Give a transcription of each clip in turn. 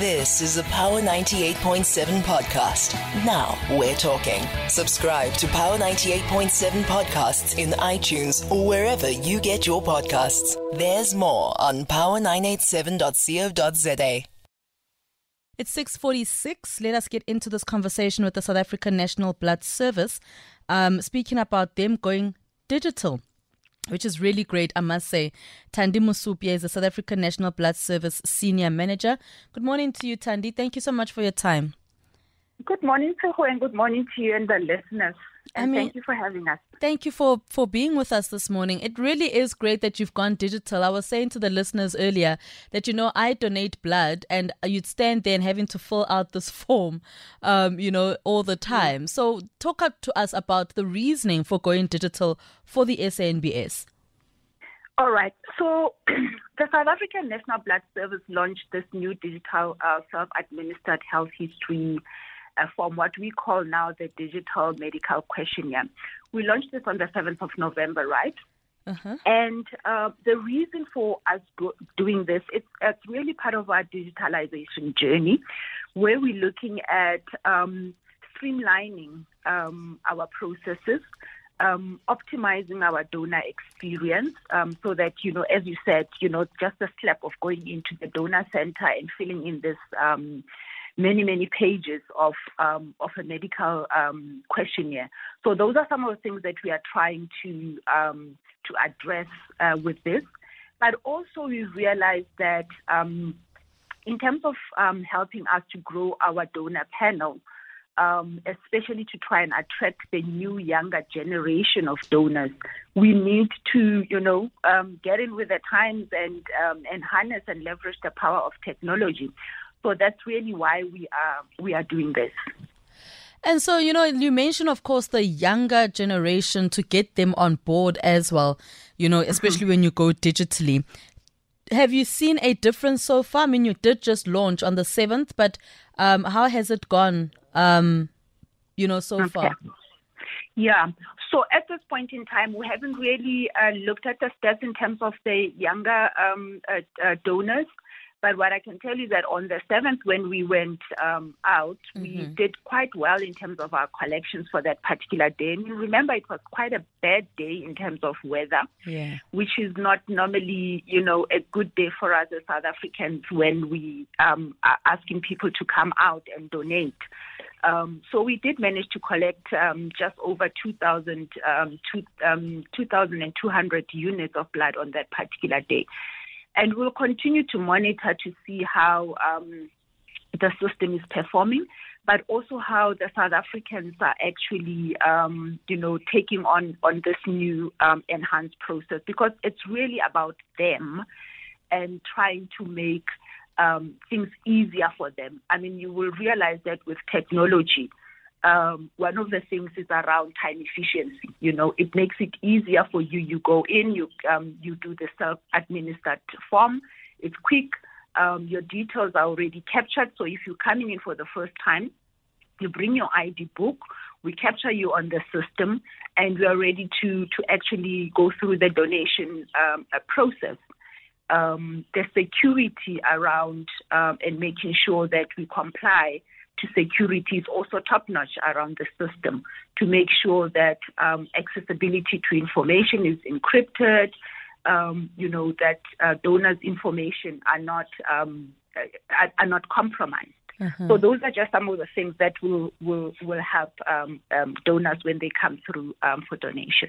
This is a Power 98.7 podcast. Now we're talking. Subscribe to Power 98.7 podcasts in iTunes or wherever you get your podcasts. There's more on power987.co.za. It's 6:46. Let us get into this conversation with the South African National Blood Service, um, speaking about them going digital which is really great, I must say. Thandi Masupye is the South African National Blood Service Senior Manager. Good morning to you, Thandi. Thank you so much for your time. Good morning, Tshego, and good morning to you and the listeners. And I mean, thank you for having us. Thank you for, for being with us this morning. It really is great that you've gone digital. I was saying to the listeners earlier that, you know, I donate blood and you'd stand there and having to fill out this form, um, you know, all the time. So talk up to us about the reasoning for going digital for the SANBS. All right. So the South African National Blood Service launched this new digital uh, self-administered health history uh, from what we call now the digital medical questionnaire. We launched this on the 7th of November, right? Uh-huh. And uh, the reason for us go- doing this, it's, it's really part of our digitalization journey, where we're looking at um, streamlining um, our processes, um, optimizing our donor experience, um, so that you know, as you said, you know, just a step of going into the donor center and filling in this um, many, many pages of um, of a medical um, questionnaire. So those are some of the things that we are trying to um, to address uh, with this. But also, we realize that um, in terms of um, helping us to grow our donor panel. Um, especially to try and attract the new younger generation of donors. We need to, you know, um, get in with the times and um, and harness and leverage the power of technology. So that's really why we are we are doing this. And so, you know, you mentioned, of course, the younger generation to get them on board as well, you know, especially mm-hmm. when you go digitally. Have you seen a difference so far? I mean, you did just launch on the 7th, but um, how has it gone, um, you know, so okay. far? Yeah. So at this point in time, we haven't really uh, looked at the stats in terms of the younger um, uh, uh, donors. But what I can tell you that on the 7th, when we went um, out, mm-hmm. we did quite well in terms of our collections for that particular day. And remember, it was quite a bad day in terms of weather, yeah. which is not normally, you know, a good day for us as South Africans when we um, are asking people to come out and donate. Um, so we did manage to collect um, just over 2,000, um, 2, um, 2,200 units of blood on that particular day. And we'll continue to monitor to see how um, the system is performing, but also how the South Africans are actually, um, you know, taking on on this new um, enhanced process because it's really about them and trying to make um, things easier for them. I mean, you will realize that with technology, um, one of the things is around time efficiency. You know, it makes it easier for you. You go in, you um, you do the self-administered form. It's quick. Um, your details are already captured. So if you're coming in for the first time, you bring your ID book. We capture you on the system, and we are ready to to actually go through the donation um, process. Um, the security around um, and making sure that we comply to security is also top notch around the system to make sure that um, accessibility to information is encrypted, um, you know, that uh, donors' information are not um, are, are, not compromised. Uh-huh. So those are just some of the things that will will will help um, um, donors when they come through um, for donation.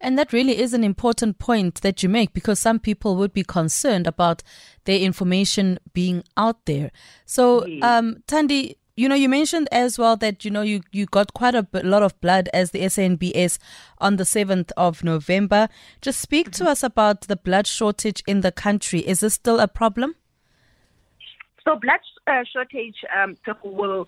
And that really is an important point that you make because some people would be concerned about their information being out there. So, yes. um, Thandi, you know, you mentioned as well that, you know, you, you got quite a lot of blood as the SNBS on the 7th of November. Just speak to us about the blood shortage in the country. Is this still a problem? So, blood uh, shortage um, will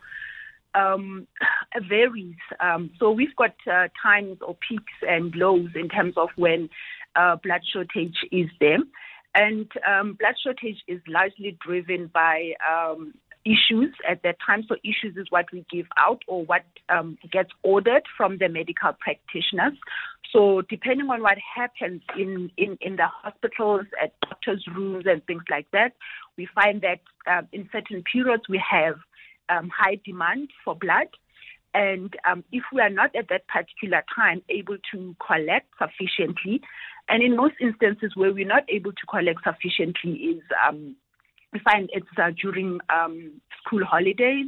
um, varies. Um, so, we've got uh, times or peaks and lows in terms of when uh, blood shortage is there. And um, blood shortage is largely driven by um, issues at that time. So issues is what we give out or what um, gets ordered from the medical practitioners. So depending on what happens in, in, in the hospitals, at doctors' rooms and things like that, we find that um, in certain periods we have um, high demand for blood. And um, if we are not at that particular time able to collect sufficiently, and in most instances where we're not able to collect sufficiently is um, we find it's uh, during um, school holidays,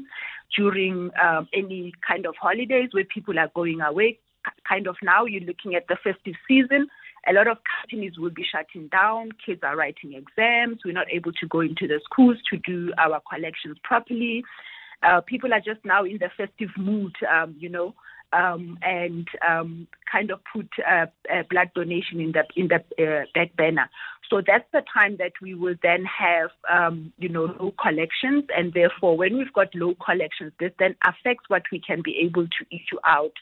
during um, any kind of holidays where people are going away. Kind of now, you're looking at the festive season. A lot of companies will be shutting down. Kids are writing exams. We're not able to go into the schools to do our collections properly. Uh, people are just now in the festive mood, um, you know, um, and um, kind of put uh, blood donation in the in the uh, back banner. So that's the time that we will then have, um, you know, low collections, and therefore, when we've got low collections, this then affects what we can be able to issue out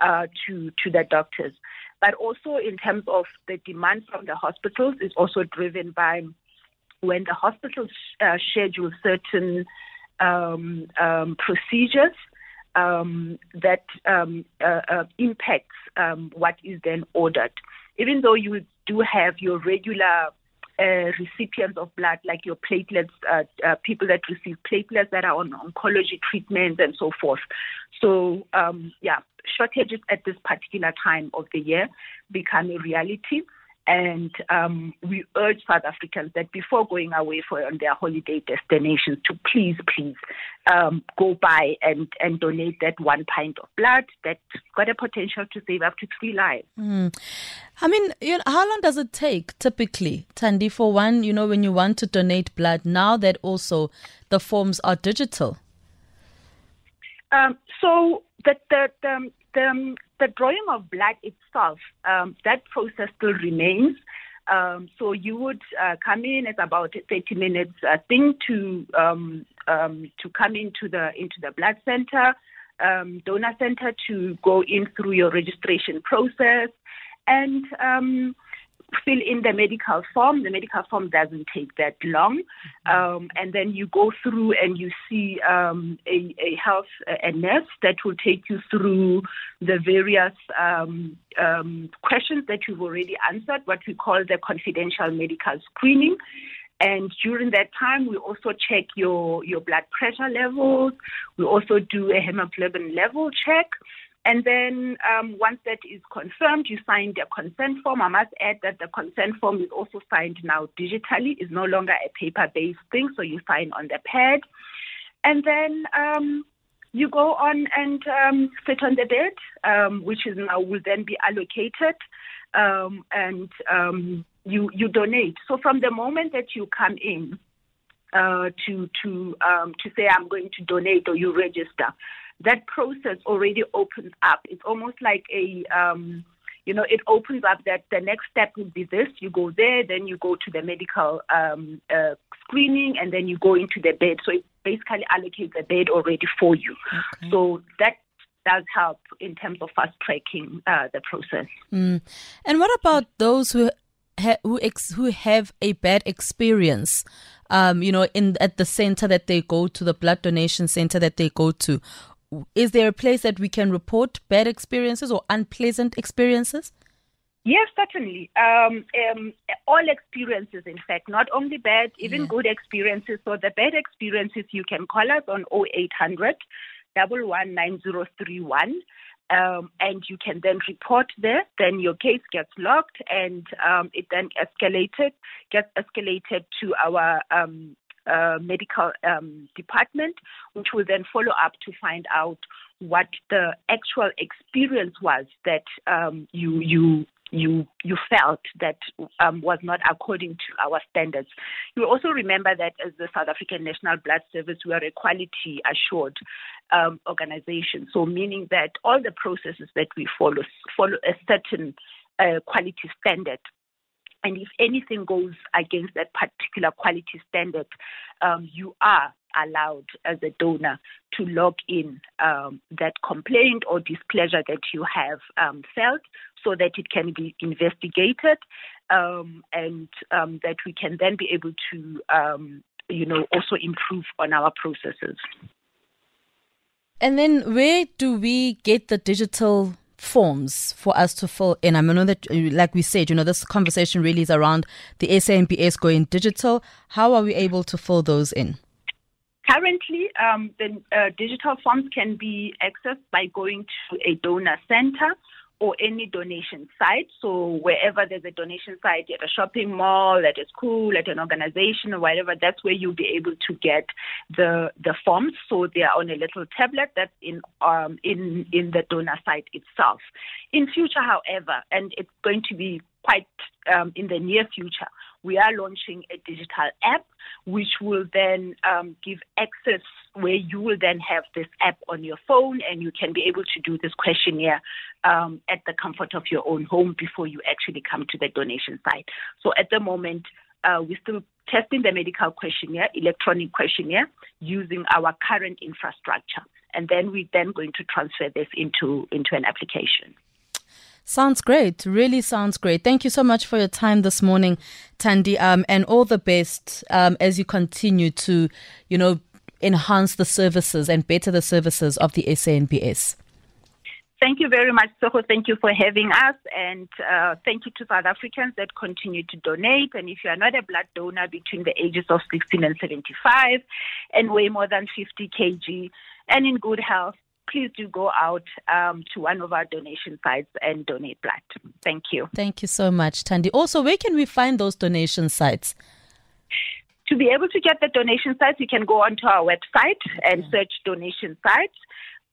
uh, to to the doctors. But also in terms of the demand from the hospitals is also driven by when the hospitals uh, schedule certain um, um, procedures um, that um, uh, uh, impacts um, what is then ordered. Even though you do have your regular uh, recipients of blood, like your platelets, uh, uh, people that receive platelets that are on oncology treatments and so forth. So, um, yeah, shortages at this particular time of the year become a reality. And um, we urge South Africans that before going away for on their holiday destinations, to please, please um, go by and, and donate that one pint of blood that's got a potential to save up to three lives. Mm. I mean, you know, how long does it take typically, Thandi, for one, you know, when you want to donate blood, now that also the forms are digital? Um, so the, the, the, the, the drawing of blood itself, um, that process still remains. Um, so you would uh, come in. It's about 30 minutes uh, thing to um, um, to come into the into the blood center, um, donor center to go in through your registration process, and um, fill in the medical form. The medical form doesn't take that long. Um, and then you go through and you see um, a, a, health a nurse that will take you through the various um, um, questions that you've already answered, what we call the confidential medical screening. And during that time, we also check your, your blood pressure levels. We also do a hemoglobin level check. And then um, once that is confirmed, you sign the consent form. I must add that the consent form is also signed now digitally. It's no longer a paper-based thing, so you sign on the pad. And then um, you go on and um, sit on the bed, um, which is now will then be allocated, um, and um, you you donate. So from the moment that you come in uh, to to to say I'm going to donate or you register that process already opens up. It's almost like a, um, you know, it opens up that the next step would be this. You go there, then you go to the medical um, uh, screening, and then you go into the bed. So it basically allocates the bed already for you. Okay. So that does help in terms of fast tracking uh, the process. Mm. And what about those who ha- who ex- who have a bad experience? Um, you know, in at the center that they go to, the blood donation center that they go to is there a place that we can report bad experiences or unpleasant experiences? Yes, certainly. Um, um, all experiences, in fact, not only bad, even yeah. good experiences. So the bad experiences, you can call us on 0800 119031. Um, and you can then report there. Then your case gets locked, and um, it then escalated, gets escalated to our um, uh, medical um, department, which will then follow up to find out what the actual experience was that um, you you you you felt that um, was not according to our standards. You also remember that as the South African National Blood Service, we are a quality assured um, organization. So meaning that all the processes that we follow follow a certain uh, quality standard. And if anything goes against that particular quality standard, um, you are allowed as a donor to log in um, that complaint or displeasure that you have um, felt so that it can be investigated um, and um, that we can then be able to, um, you know, also improve on our processes. And then where do we get the digital forms for us to fill in? I know that, uh, like we said, you know, this conversation really is around the SANBS going digital. How are we able to fill those in? Currently, um, the uh, digital forms can be accessed by going to a donor center or any donation site. So wherever there's a donation site at a shopping mall, at a school, at an organization or whatever, that's where you'll be able to get the the forms. So they are on a little tablet that's in um, in in the donor site itself. In future, however, and it's going to be quite um, in the near future, we are launching a digital app which will then um, give access where you will then have this app on your phone and you can be able to do this questionnaire um, at the comfort of your own home before you actually come to the donation site. So at the moment, uh, we're still testing the medical questionnaire, electronic questionnaire, using our current infrastructure. And then we're then going to transfer this into, into an application. Sounds great. Really sounds great. Thank you so much for your time this morning, Thandi, um, and all the best um, as you continue to, you know, enhance the services and better the services of the SANBS. Thank you very much, Tshego. Thank you for having us. And uh, thank you to South Africans that continue to donate. And if you are not a blood donor between the ages of 16 and 75 and weigh more than 50 kg and in good health, please do go out um, to one of our donation sites and donate blood. Thank you. Thank you so much, Thandi. Also, where can we find those donation sites? To be able to get the donation sites, you can go onto our website and search donation sites,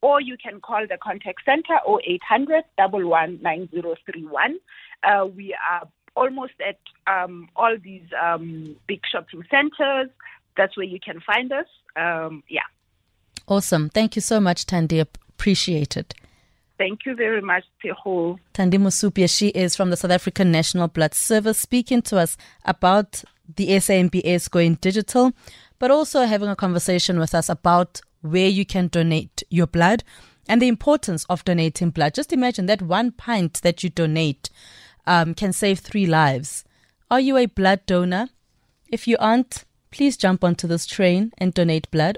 or you can call the contact center 0800 119031. Uh, we are almost at um, all these um, big shopping centers. That's where you can find us. Um, yeah. Awesome. Thank you so much, Thandi. Appreciate it. Thank you very much, Tshego. Thandi Masupye, she is from the South African National Blood Service, speaking to us about the SANBS going digital, but also having a conversation with us about where you can donate your blood and the importance of donating blood. Just imagine that one pint that you donate um, can save three lives. Are you a blood donor? If you aren't, please jump onto this train and donate blood.